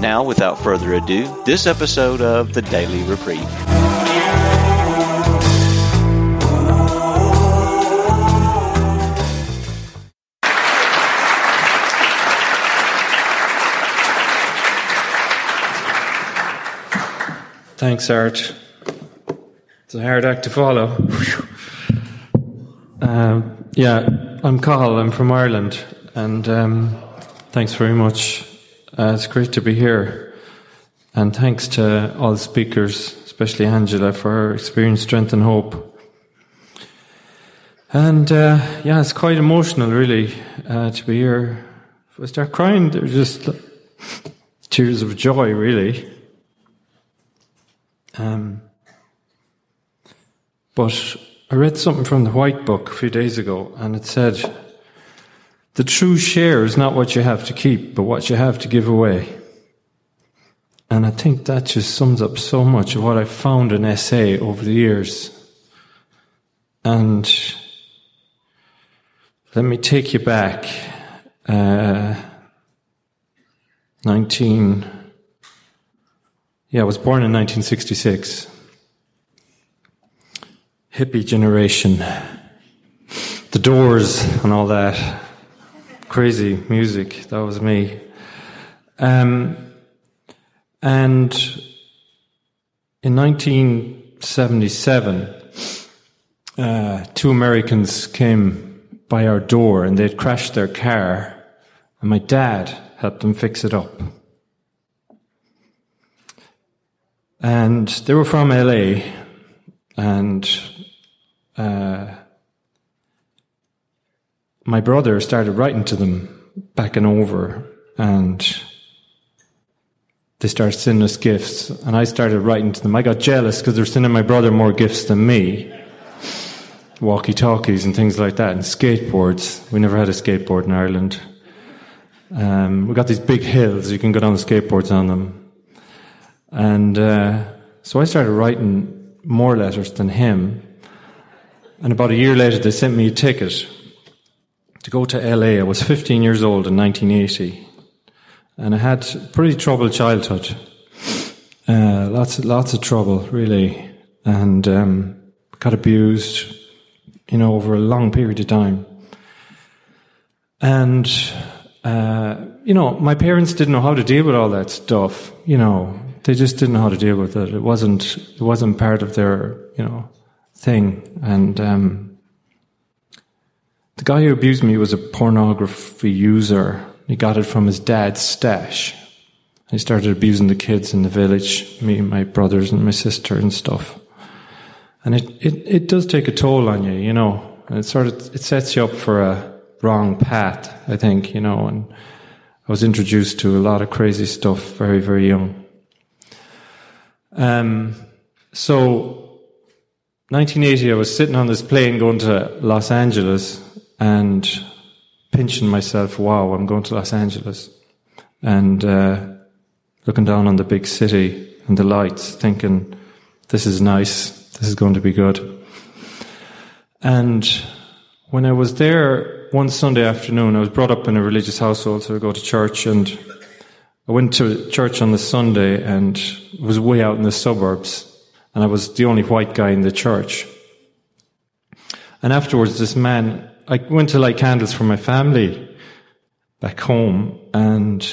Now, without further ado, this episode of the Daily Reprieve. Thanks, Art. It's a hard act to follow. Um, yeah, I'm Carl. I'm from Ireland, and um, thanks very much uh, it's great to be here. And thanks to all the speakers, especially Angela, for her experience, strength, and hope. And uh, yeah, it's quite emotional, really, uh, to be here. If I start crying, they're just tears of joy, really. Um, but I read something from the White Book a few days ago, and it said, the true share is not what you have to keep, but what you have to give away. And I think that just sums up so much of what I've found in SA over the years. And let me take you back. Uh, 19. Yeah, I was born in 1966. Hippie generation. The doors and all that crazy music. That was me. Um, and in 1977, uh, two Americans came by our door and they'd crashed their car, and my dad helped them fix it up. And they were from LA, and uh, my brother started writing to them back and over, and they started sending us gifts, and I started writing to them. I got jealous because they're sending my brother more gifts than me. Walkie talkies and things like that, and skateboards. We never had a skateboard in Ireland. Um, we got these big hills, you can go down the skateboards on them. And uh, so I started writing more letters than him. And about a year later, they sent me a ticket to go to LA. I was 15 years old in 1980, and I had pretty troubled childhood. Uh, lots, lots of trouble, really, and um, got abused, you know, over a long period of time. And uh, you know, my parents didn't know how to deal with all that stuff. You know, they just didn't know how to deal with it. It wasn't, it wasn't part of their, you know, thing, and. Um, the guy who abused me was a pornography user. He got it from his dad's stash. He started abusing the kids in the village, me and my brothers and my sister and stuff. And it, it, it does take a toll on you, you know. And it sort of it sets you up for a wrong path, I think, you know. And I was introduced to a lot of crazy stuff very, very young. Um, so 1980, I was sitting on this plane going to Los Angeles and pinching myself, wow, I'm going to Los Angeles. And uh, looking down on the big city and the lights, thinking, this is nice, this is going to be good. And when I was there one Sunday afternoon, I was brought up in a religious household, so I go to church, and I went to church on the Sunday and was way out in the suburbs, and I was the only white guy in the church. And afterwards, this man I went to light candles for my family back home, and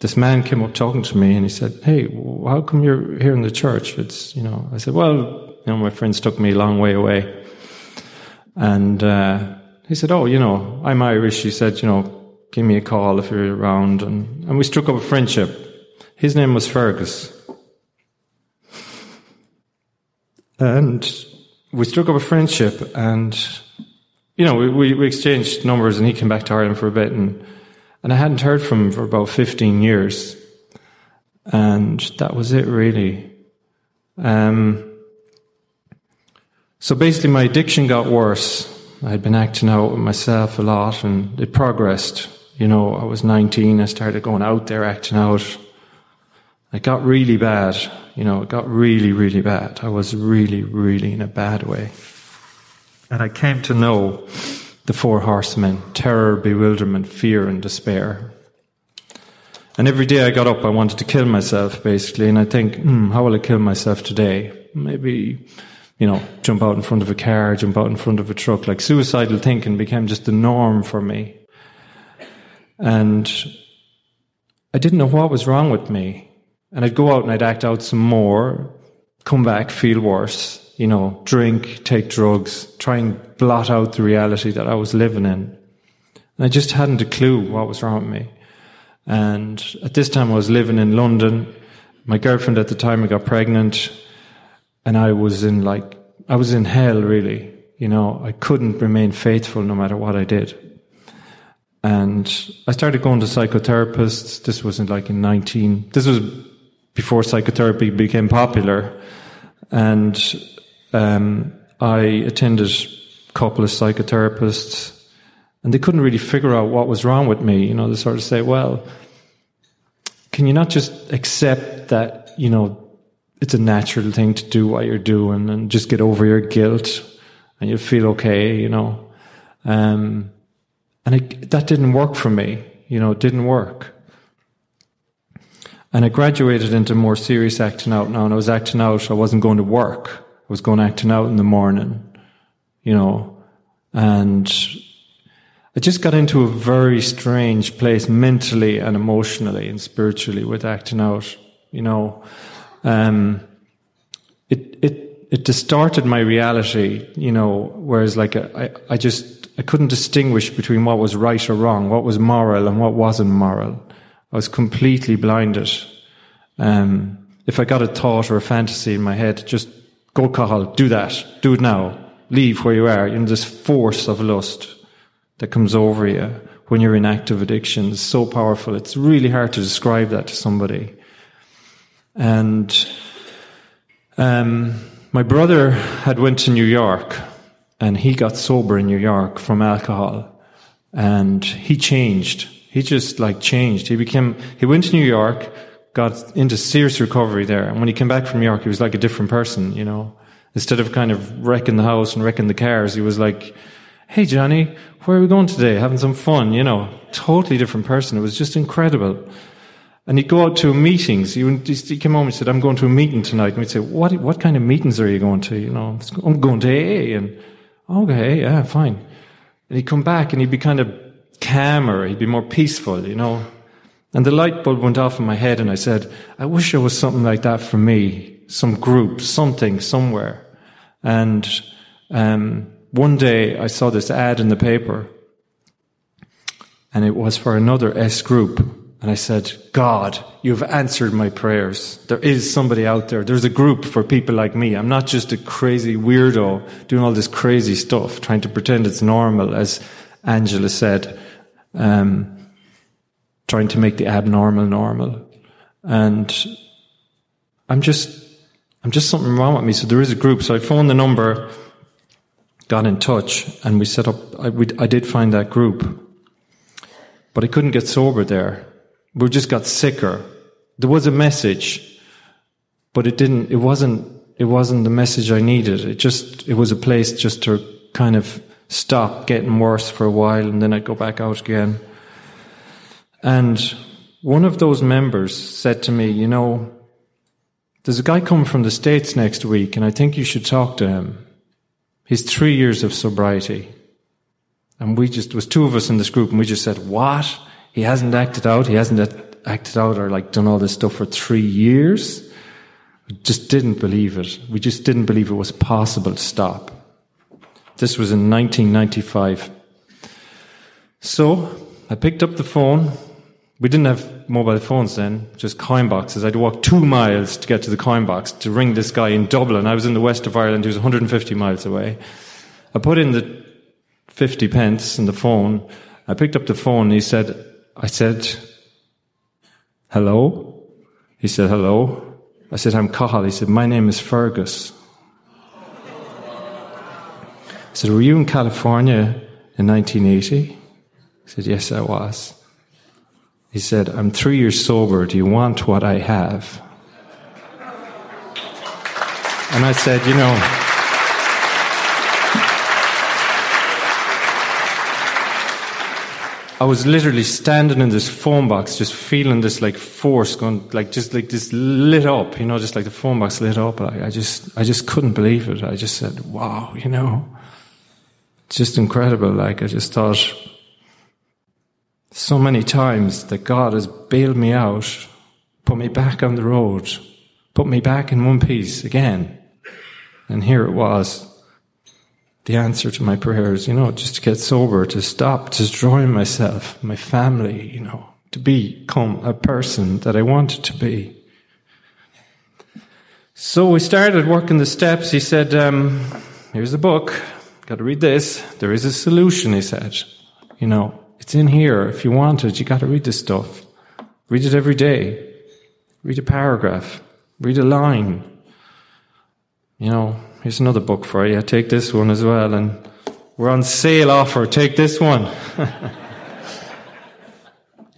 this man came up talking to me, and he said, "Hey, how come you're here in the church?" It's you know. I said, "Well, you know, my friends took me a long way away," and uh, he said, "Oh, you know, I'm Irish." He said, "You know, give me a call if you're around," and and we struck up a friendship. His name was Fergus, and we struck up a friendship, and you know, we, we exchanged numbers and he came back to Ireland for a bit and, and I hadn't heard from him for about 15 years. And that was it really. Um, so basically, my addiction got worse. I'd been acting out with myself a lot, and it progressed. You know, I was 19. I started going out there acting out. It got really bad. You know, it got really, really bad. I was really, really in a bad way. And I came to know the four horsemen terror, bewilderment, fear, and despair. And every day I got up, I wanted to kill myself, basically. And I think, hmm, how will I kill myself today? Maybe, you know, jump out in front of a car, jump out in front of a truck. Like suicidal thinking became just the norm for me. And I didn't know what was wrong with me. And I'd go out and I'd act out some more, come back, feel worse, you know, drink, take drugs, try and blot out the reality that I was living in. And I just hadn't a clue what was wrong with me. And at this time I was living in London. My girlfriend at the time I got pregnant and I was in like, I was in hell really. You know, I couldn't remain faithful no matter what I did. And I started going to psychotherapists. This wasn't like in 19, this was before psychotherapy became popular. And um, I attended couple of psychotherapists, and they couldn't really figure out what was wrong with me. You know, they sort of say, well, can you not just accept that, you know, it's a natural thing to do what you're doing and just get over your guilt and you'll feel okay, you know? Um, and it, that didn't work for me. You know, it didn't work. And I graduated into more serious acting out now. And I was acting out. I wasn't going to work. I was going acting out in the morning, you know, and I just got into a very strange place mentally and emotionally and spiritually with acting out, you know. Um, it, it, it distorted my reality, you know, whereas like I, I just I couldn't distinguish between what was right or wrong, what was moral and what wasn't moral. I was completely blinded. Um, if I got a thought or a fantasy in my head, just go Cathal, do that, do it now, leave where you are. You know, this force of lust that comes over you when you're in active addiction is so powerful. It's really hard to describe that to somebody. And um, my brother had went to New York and he got sober in New York from alcohol and he changed. He just like changed. He became, he went to New York, got into serious recovery there. And when he came back from New York, he was like a different person, you know. Instead of kind of wrecking the house and wrecking the cars, he was like, Hey Johnny, where are we going today? Having some fun, you know. Totally different person. It was just incredible. And he'd go out to meetings. He, he came home and said, I'm going to a meeting tonight. And we'd say, what, what kind of meetings are you going to? You know, I'm going to AA. And okay, yeah, fine. And he'd come back and he'd be kind of calmer, he'd be more peaceful, you know. And the light bulb went off in my head and I said, I wish there was something like that for me, some group, something, somewhere. And um, one day I saw this ad in the paper and it was for another S group and I said, God, you've answered my prayers. There is somebody out there. There's a group for people like me. I'm not just a crazy weirdo doing all this crazy stuff, trying to pretend it's normal, as Angela said, um, trying to make the abnormal normal. And I'm just, I'm just something wrong with me. So there is a group. So I phoned the number, got in touch, and we set up, I, we, I did find that group. But I couldn't get sober there we just got sicker. There was a message, but it didn't, it wasn't, it wasn't the message I needed. It just, it was a place just to kind of stop getting worse for a while and then I'd go back out again. And one of those members said to me, you know, there's a guy coming from the States next week and I think you should talk to him. He's three years of sobriety. And we just, was two of us in this group and we just said, what? He hasn't acted out. He hasn't acted out or like done all this stuff for three years. We just didn't believe it. We just didn't believe it was possible to stop. This was in 1995. So I picked up the phone. We didn't have mobile phones then, just coin boxes. I'd walk two miles to get to the coin box to ring this guy in Dublin. I was in the west of Ireland. He was 150 miles away. I put in the 50 pence in the phone. I picked up the phone he said, I said, hello? He said, hello. I said, I'm Cathal. He said, My name is Fergus. I said, Were you in California in 1980? He said, Yes, I was. He said, I'm three years sober. Do you want what I have? And I said, You know, I was literally standing in this phone box, just feeling this like force going, like just like this lit up, you know, just like the phone box lit up. I, I just, I just couldn't believe it. I just said, wow, you know, it's just incredible. Like I just thought so many times that God has bailed me out, put me back on the road, put me back in one piece again. And here it was the answer to my prayers, you know, just to get sober, to stop destroying myself, my family, you know, to become a person that I wanted to be. So we started working the steps. He said, um, here's a book. Got to read this. There is a solution, he said. You know, it's in here. If you want it, you got to read this stuff. Read it every day. Read a paragraph. Read a line. You know, Here's another book for you. Take this one as well. And we're on sale offer. Take this one.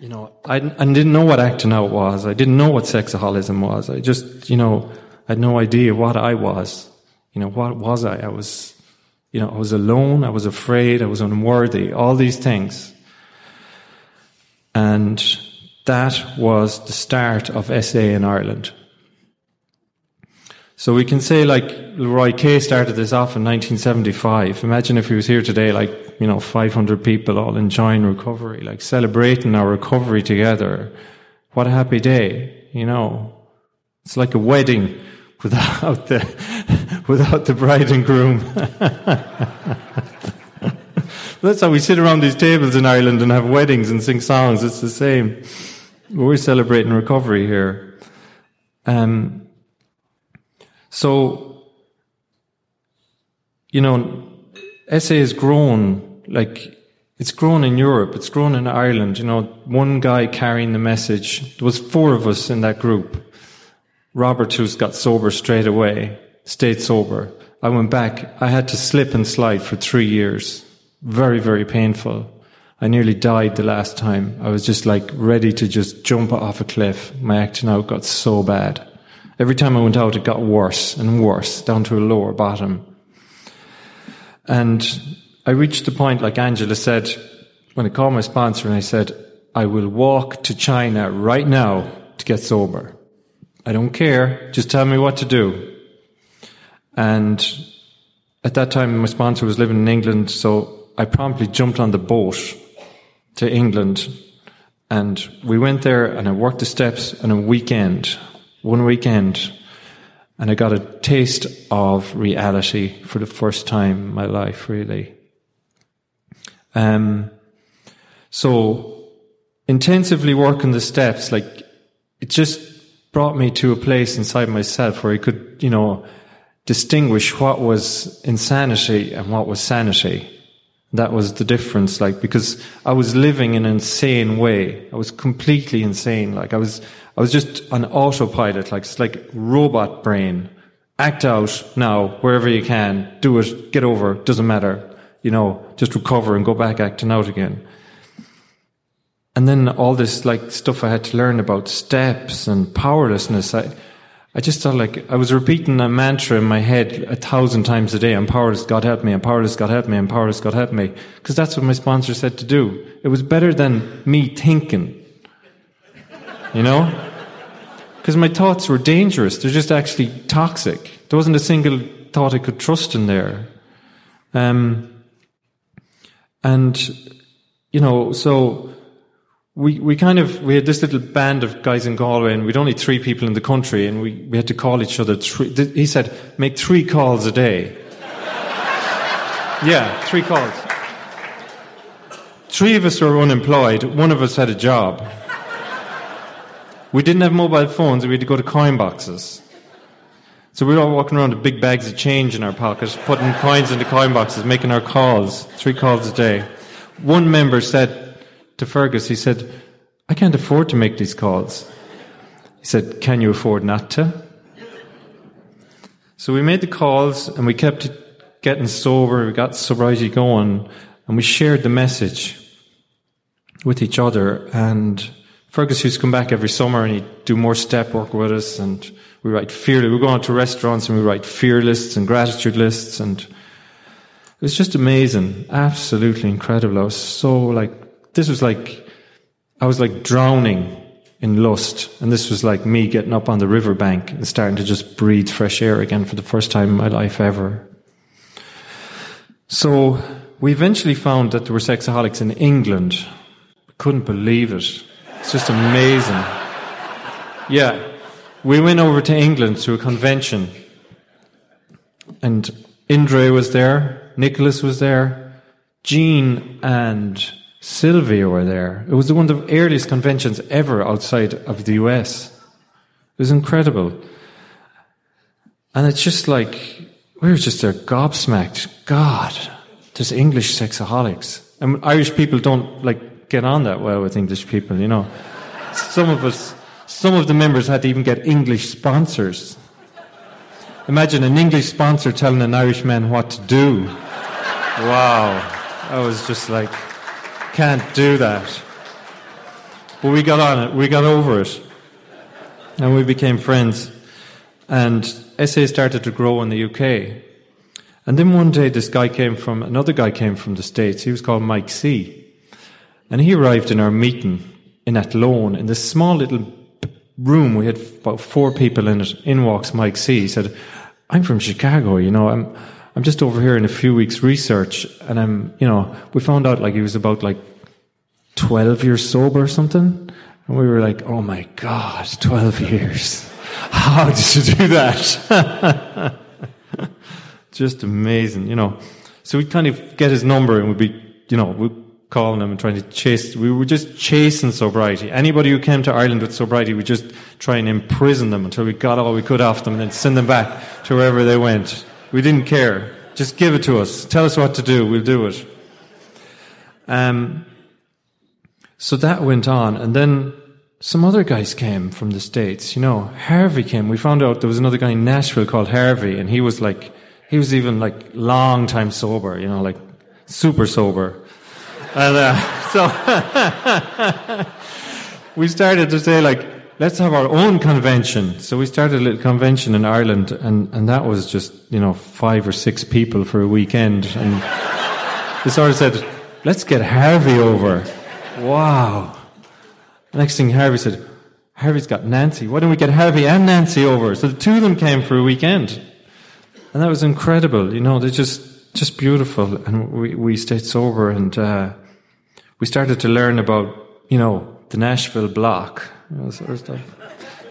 you know, I, I didn't know what acting out was. I didn't know what sexaholism was. I just, you know, I had no idea what I was. You know, what was I? I was, you know, I was alone. I was afraid. I was unworthy. All these things. And that was the start of SA in Ireland. So we can say like Roy K. started this off in 1975. Imagine if he was here today, like, you know, 500 people all enjoying recovery, like celebrating our recovery together. What a happy day, you know. It's like a wedding without the, without the bride and groom. That's how we sit around these tables in Ireland and have weddings and sing songs. It's the same. We're celebrating recovery here. Um, so, you know, SA has grown, like, it's grown in Europe, it's grown in Ireland, you know, one guy carrying the message. There was four of us in that group. Robert, who's got sober straight away, stayed sober. I went back. I had to slip and slide for three years. Very, very painful. I nearly died the last time. I was just like ready to just jump off a cliff. My acting out got so bad. Every time I went out, it got worse and worse, down to a lower bottom. And I reached the point, like Angela said, when I called my sponsor and I said, I will walk to China right now to get sober. I don't care. Just tell me what to do. And at that time, my sponsor was living in England, so I promptly jumped on the boat to England. And we went there and I worked the steps on a weekend one weekend, and I got a taste of reality for the first time in my life, really. Um, so, intensively working the steps, like, it just brought me to a place inside myself where I could, you know, distinguish what was insanity and what was sanity. That was the difference, like, because I was living in an insane way. I was completely insane. Like, I was, I was just on autopilot, like, it's like robot brain. Act out now, wherever you can. Do it, get over, doesn't matter. You know, just recover and go back acting out again. And then all this, like, stuff I had to learn about steps and powerlessness. I, I just felt like I was repeating a mantra in my head a thousand times a day. I'm powerless, God help me. I'm powerless, God help me. I'm powerless, God help me. Because that's what my sponsor said to do. It was better than me thinking. You know? Because my thoughts were dangerous. They're just actually toxic. There wasn't a single thought I could trust in there. Um, and, you know, so we, we kind of, we had this little band of guys in Galway and we'd only three people in the country and we, we had to call each other three, he said, make three calls a day. yeah, three calls. Three of us were unemployed, one of us had a job. We didn't have mobile phones, we had to go to coin boxes. So we were all walking around with big bags of change in our pockets, putting coins into coin boxes, making our calls, three calls a day. One member said, to Fergus, he said, I can't afford to make these calls. He said, Can you afford not to? So we made the calls and we kept getting sober. We got sobriety going and we shared the message with each other. And Fergus used to come back every summer and he'd do more step work with us. And we write fear. We go out to restaurants and we write fear lists and gratitude lists. And it was just amazing. Absolutely incredible. I was so like, this was like, I was like drowning in lust. And this was like me getting up on the riverbank and starting to just breathe fresh air again for the first time in my life ever. So we eventually found that there were sexaholics in England. Couldn't believe it. It's just amazing. Yeah. We went over to England to a convention. And Indre was there, Nicholas was there, Jean and Sylvia were there. It was one of the earliest conventions ever outside of the US. It was incredible. And it's just like, we were just there gobsmacked. God, there's English sexaholics. And Irish people don't like get on that well with English people, you know. Some of us, some of the members had to even get English sponsors. Imagine an English sponsor telling an Irish man what to do. Wow. I was just like, can't do that. But we got on it, we got over it. And we became friends. And SA started to grow in the UK. And then one day this guy came from, another guy came from the States. He was called Mike C. And he arrived in our meeting in Athlone in this small little room. We had about four people in it. In walks Mike C. He said, I'm from Chicago, you know, I'm, I'm just over here in a few weeks research and I'm, you know, we found out like he was about like 12 years sober or something. And we were like, oh my God, 12 years. How did you do that? just amazing, you know. So we'd kind of get his number and we'd be, you know, we'd calling him and trying to chase, we were just chasing sobriety. Anybody who came to Ireland with sobriety, we just try and imprison them until we got all we could off them and then send them back to wherever they went. We didn't care. Just give it to us. Tell us what to do. We'll do it. Um, so that went on. And then some other guys came from the States. You know, Harvey came. We found out there was another guy in Nashville called Harvey, and he was like, he was even like long time sober, you know, like super sober. And uh, so we started to say, like, let's have our own convention. So we started a little convention in Ireland, and, and that was just, you know, five or six people for a weekend. And we sort of said, let's get Harvey over. Wow. Next thing Harvey said, Harvey's got Nancy. Why don't we get Harvey and Nancy over? So the two of them came for a weekend. And that was incredible. You know, they're just, just beautiful. And we, we stayed sober and, uh, we started to learn about, you know, the Nashville block.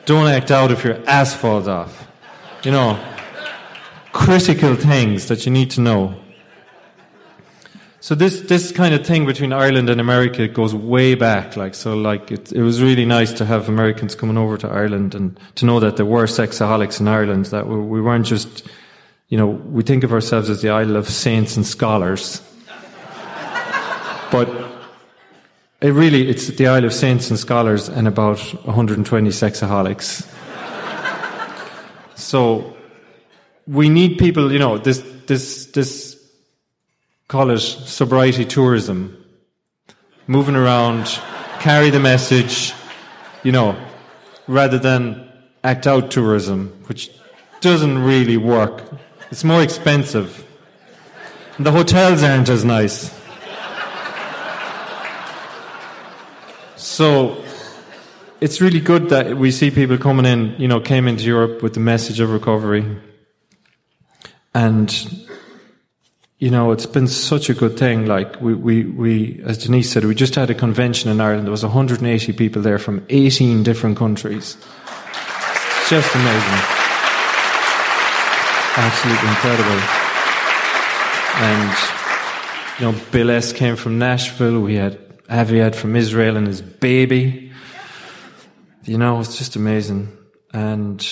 Don't act out if your ass falls off. You know, critical things that you need to know. So this this kind of thing between Ireland and America goes way back. Like so, like it, it was really nice to have Americans coming over to Ireland and to know that there were sexaholics in Ireland. That we weren't just, you know, we think of ourselves as the isle of saints and scholars, but it really it's the isle of saints and scholars and about 120 sexaholics. so we need people. You know, this this this call it sobriety tourism. Moving around, carry the message, you know, rather than act out tourism, which doesn't really work. It's more expensive. And the hotels aren't as nice. So it's really good that we see people coming in, you know, came into Europe with the message of recovery. And you know, it's been such a good thing. Like we, we, we, as Denise said, we just had a convention in Ireland. There was 180 people there from 18 different countries. It's just amazing. Absolutely incredible. And, you know, Bill S. came from Nashville. We had Aviad from Israel and his baby. You know, it's just amazing. And,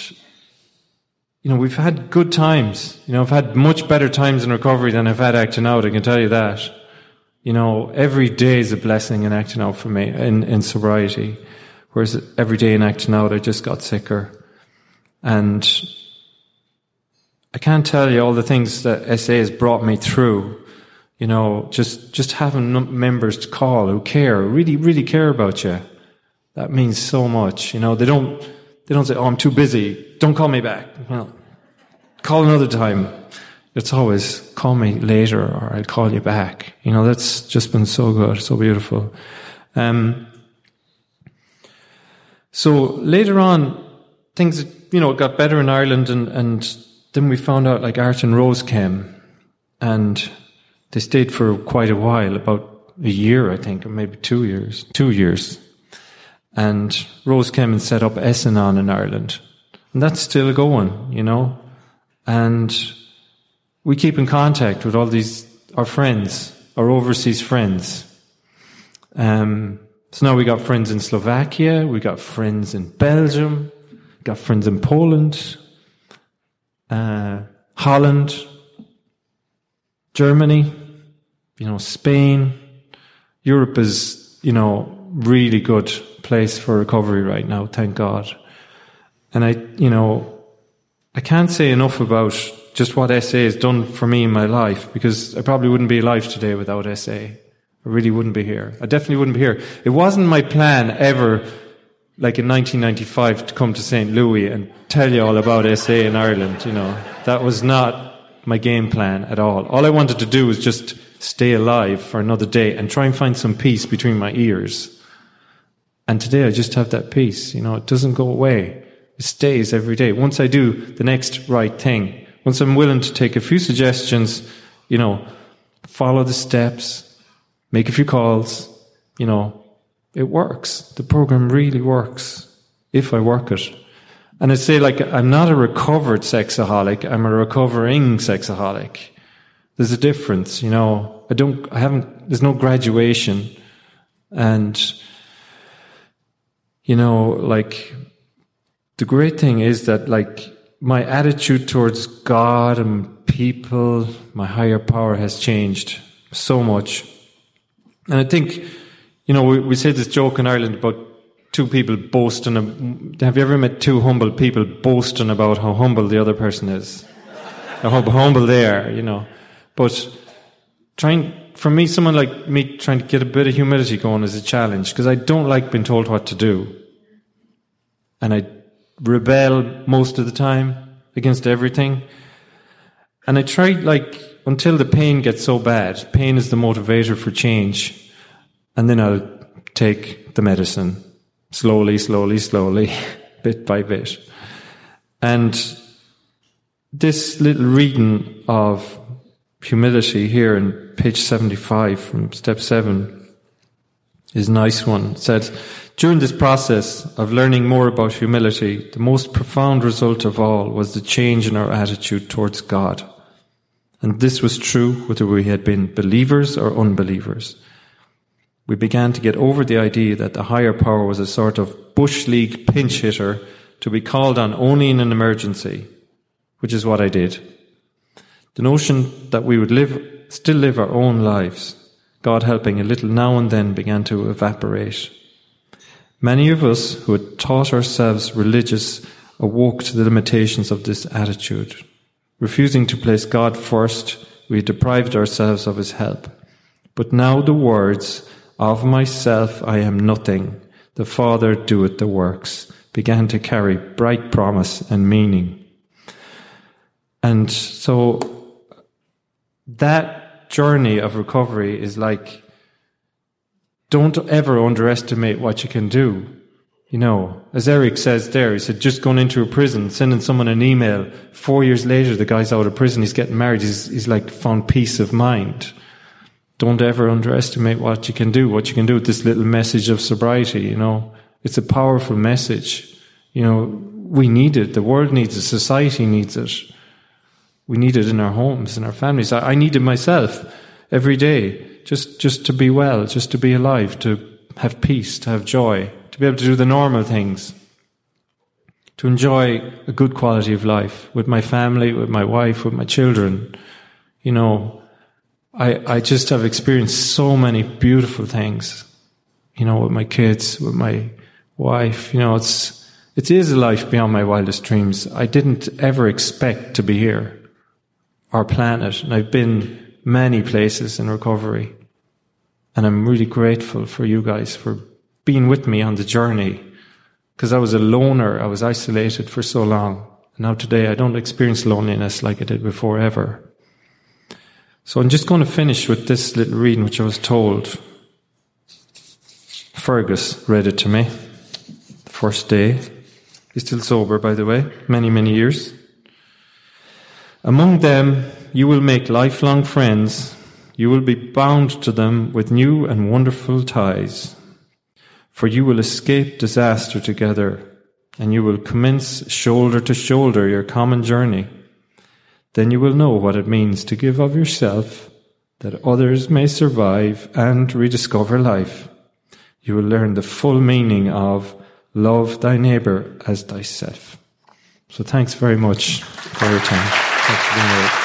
you know, we've had good times. You know, I've had much better times in recovery than I've had acting out. I can tell you that. You know, every day is a blessing in acting out for me in, in sobriety. Whereas every day in acting out, I just got sicker. And I can't tell you all the things that SA has brought me through. You know, just, just having members to call who care, really, really care about you. That means so much. You know, they don't, they don't say, oh, I'm too busy. Don't call me back. Well, call another time. It's always call me later or I'll call you back. You know, that's just been so good, so beautiful. Um, so later on, things, you know, got better in Ireland and, and then we found out like Art and Rose came and they stayed for quite a while, about a year, I think, or maybe two years, two years. And Rose came and set up S-Anon in Ireland. And that's still going, you know. And we keep in contact with all these, our friends, our overseas friends. Um, so now we got friends in Slovakia, we got friends in Belgium, got friends in Poland, uh, Holland, Germany, you know, Spain. Europe is, you know, really good place for recovery right now, thank God. And I, you know, I can't say enough about just what SA has done for me in my life because I probably wouldn't be alive today without SA. I really wouldn't be here. I definitely wouldn't be here. It wasn't my plan ever, like in 1995, to come to St. Louis and tell you all about SA in Ireland. You know, that was not my game plan at all. All I wanted to do was just stay alive for another day and try and find some peace between my ears. And today I just have that peace. You know, it doesn't go away. It stays every day. Once I do the next right thing, once I'm willing to take a few suggestions, you know, follow the steps, make a few calls, you know, it works. The program really works if I work it. And I say, like, I'm not a recovered sexaholic, I'm a recovering sexaholic. There's a difference, you know. I don't, I haven't, there's no graduation. And, you know, like, the great thing is that, like, my attitude towards God and people, my higher power has changed so much and I think, you know, we, we say this joke in Ireland about two people boasting. Have you ever met two humble people boasting about how humble the other person is? how humble they are, you know. But trying, for me, someone like me trying to get a bit of humility going is a challenge because I don't like being told what to do. And I rebel most of the time against everything. And I try, like, until the pain gets so bad. Pain is the motivator for change. And then I'll take the medicine slowly, slowly, slowly, bit by bit. And this little reading of humility here in page 75 from step 7 is a nice one. It said, during this process of learning more about humility, the most profound result of all was the change in our attitude towards God. And this was true whether we had been believers or unbelievers. We began to get over the idea that the higher power was a sort of Bush League pinch hitter to be called on only in an emergency, which is what I did. The notion that we would live, still live our own lives, God helping a little now and then began to evaporate. Many of us who had taught ourselves religious awoke to the limitations of this attitude. Refusing to place God first, we deprived ourselves of his help. But now the words, of myself I am nothing, the Father doeth the works, began to carry bright promise and meaning. And so that journey of recovery is like, don't ever underestimate what you can do. You know, as Eric says there, he said, just going into a prison, sending someone an email. Four years later, the guy's out of prison, he's getting married, he's, he's like found peace of mind. Don't ever underestimate what you can do, what you can do with this little message of sobriety, you know. It's a powerful message. You know, we need it. The world needs it. Society needs it. We need it in our homes, in our families. I, I need it myself every day, just, just to be well, just to be alive, to have peace, to have joy to be able to do the normal things, to enjoy a good quality of life with my family, with my wife, with my children. You know, I, I just have experienced so many beautiful things, you know, with my kids, with my wife. You know, it's, it is a life beyond my wildest dreams. I didn't ever expect to be here. Our planet. And I've been many places in recovery. And I'm really grateful for you guys for being with me on the journey. Because I was a loner, I was isolated for so long. And now today I don't experience loneliness like I did before ever. So I'm just going to finish with this little reading which I was told. Fergus read it to me the first day. He's still sober, by the way, many, many years. Among them, you will make lifelong friends. You will be bound to them with new and wonderful ties. For you will escape disaster together, and you will commence shoulder to shoulder your common journey. Then you will know what it means to give of yourself that others may survive and rediscover life. You will learn the full meaning of love thy neighbor as thyself. So thanks very much for your time. Thanks for